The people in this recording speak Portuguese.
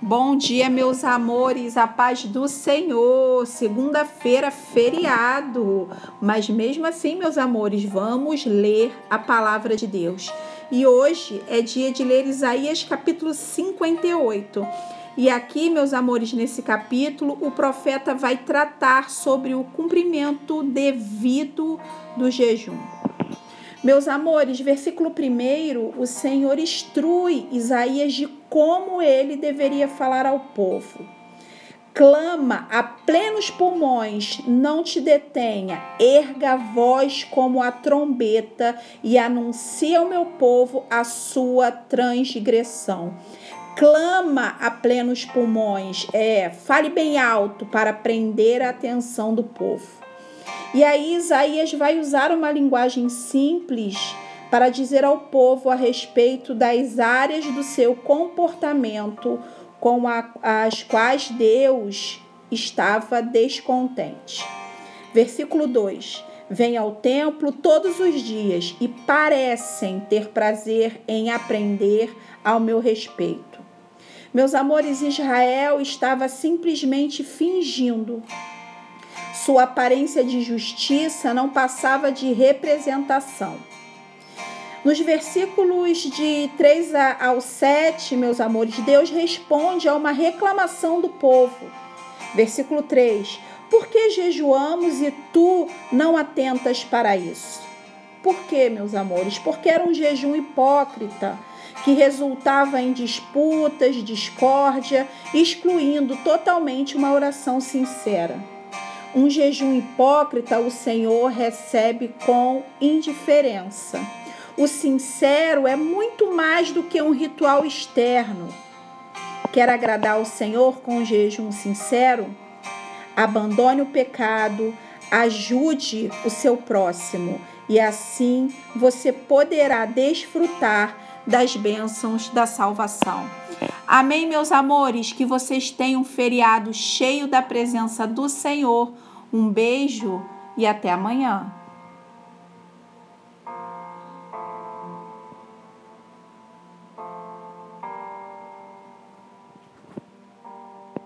Bom dia, meus amores, a paz do Senhor. Segunda-feira, feriado. Mas mesmo assim, meus amores, vamos ler a palavra de Deus. E hoje é dia de ler Isaías capítulo 58. E aqui, meus amores, nesse capítulo, o profeta vai tratar sobre o cumprimento devido do jejum. Meus amores, versículo 1, o Senhor instrui Isaías de como ele deveria falar ao povo. Clama a plenos pulmões, não te detenha, erga a voz como a trombeta e anuncia ao meu povo a sua transgressão. Clama a plenos pulmões, é, fale bem alto para prender a atenção do povo. E aí Isaías vai usar uma linguagem simples para dizer ao povo a respeito das áreas do seu comportamento com a, as quais Deus estava descontente. Versículo 2: Vem ao templo todos os dias e parecem ter prazer em aprender ao meu respeito. Meus amores, Israel estava simplesmente fingindo sua aparência de justiça não passava de representação. Nos versículos de 3 ao 7, meus amores, Deus responde a uma reclamação do povo. Versículo 3: Por que jejuamos e tu não atentas para isso? Por que, meus amores? Porque era um jejum hipócrita que resultava em disputas, discórdia, excluindo totalmente uma oração sincera. Um jejum hipócrita o Senhor recebe com indiferença. O sincero é muito mais do que um ritual externo. Quer agradar ao Senhor com um jejum sincero? Abandone o pecado, ajude o seu próximo e assim você poderá desfrutar das bênçãos da salvação. É. Amém, meus amores, que vocês tenham um feriado cheio da presença do Senhor. Um beijo e até amanhã.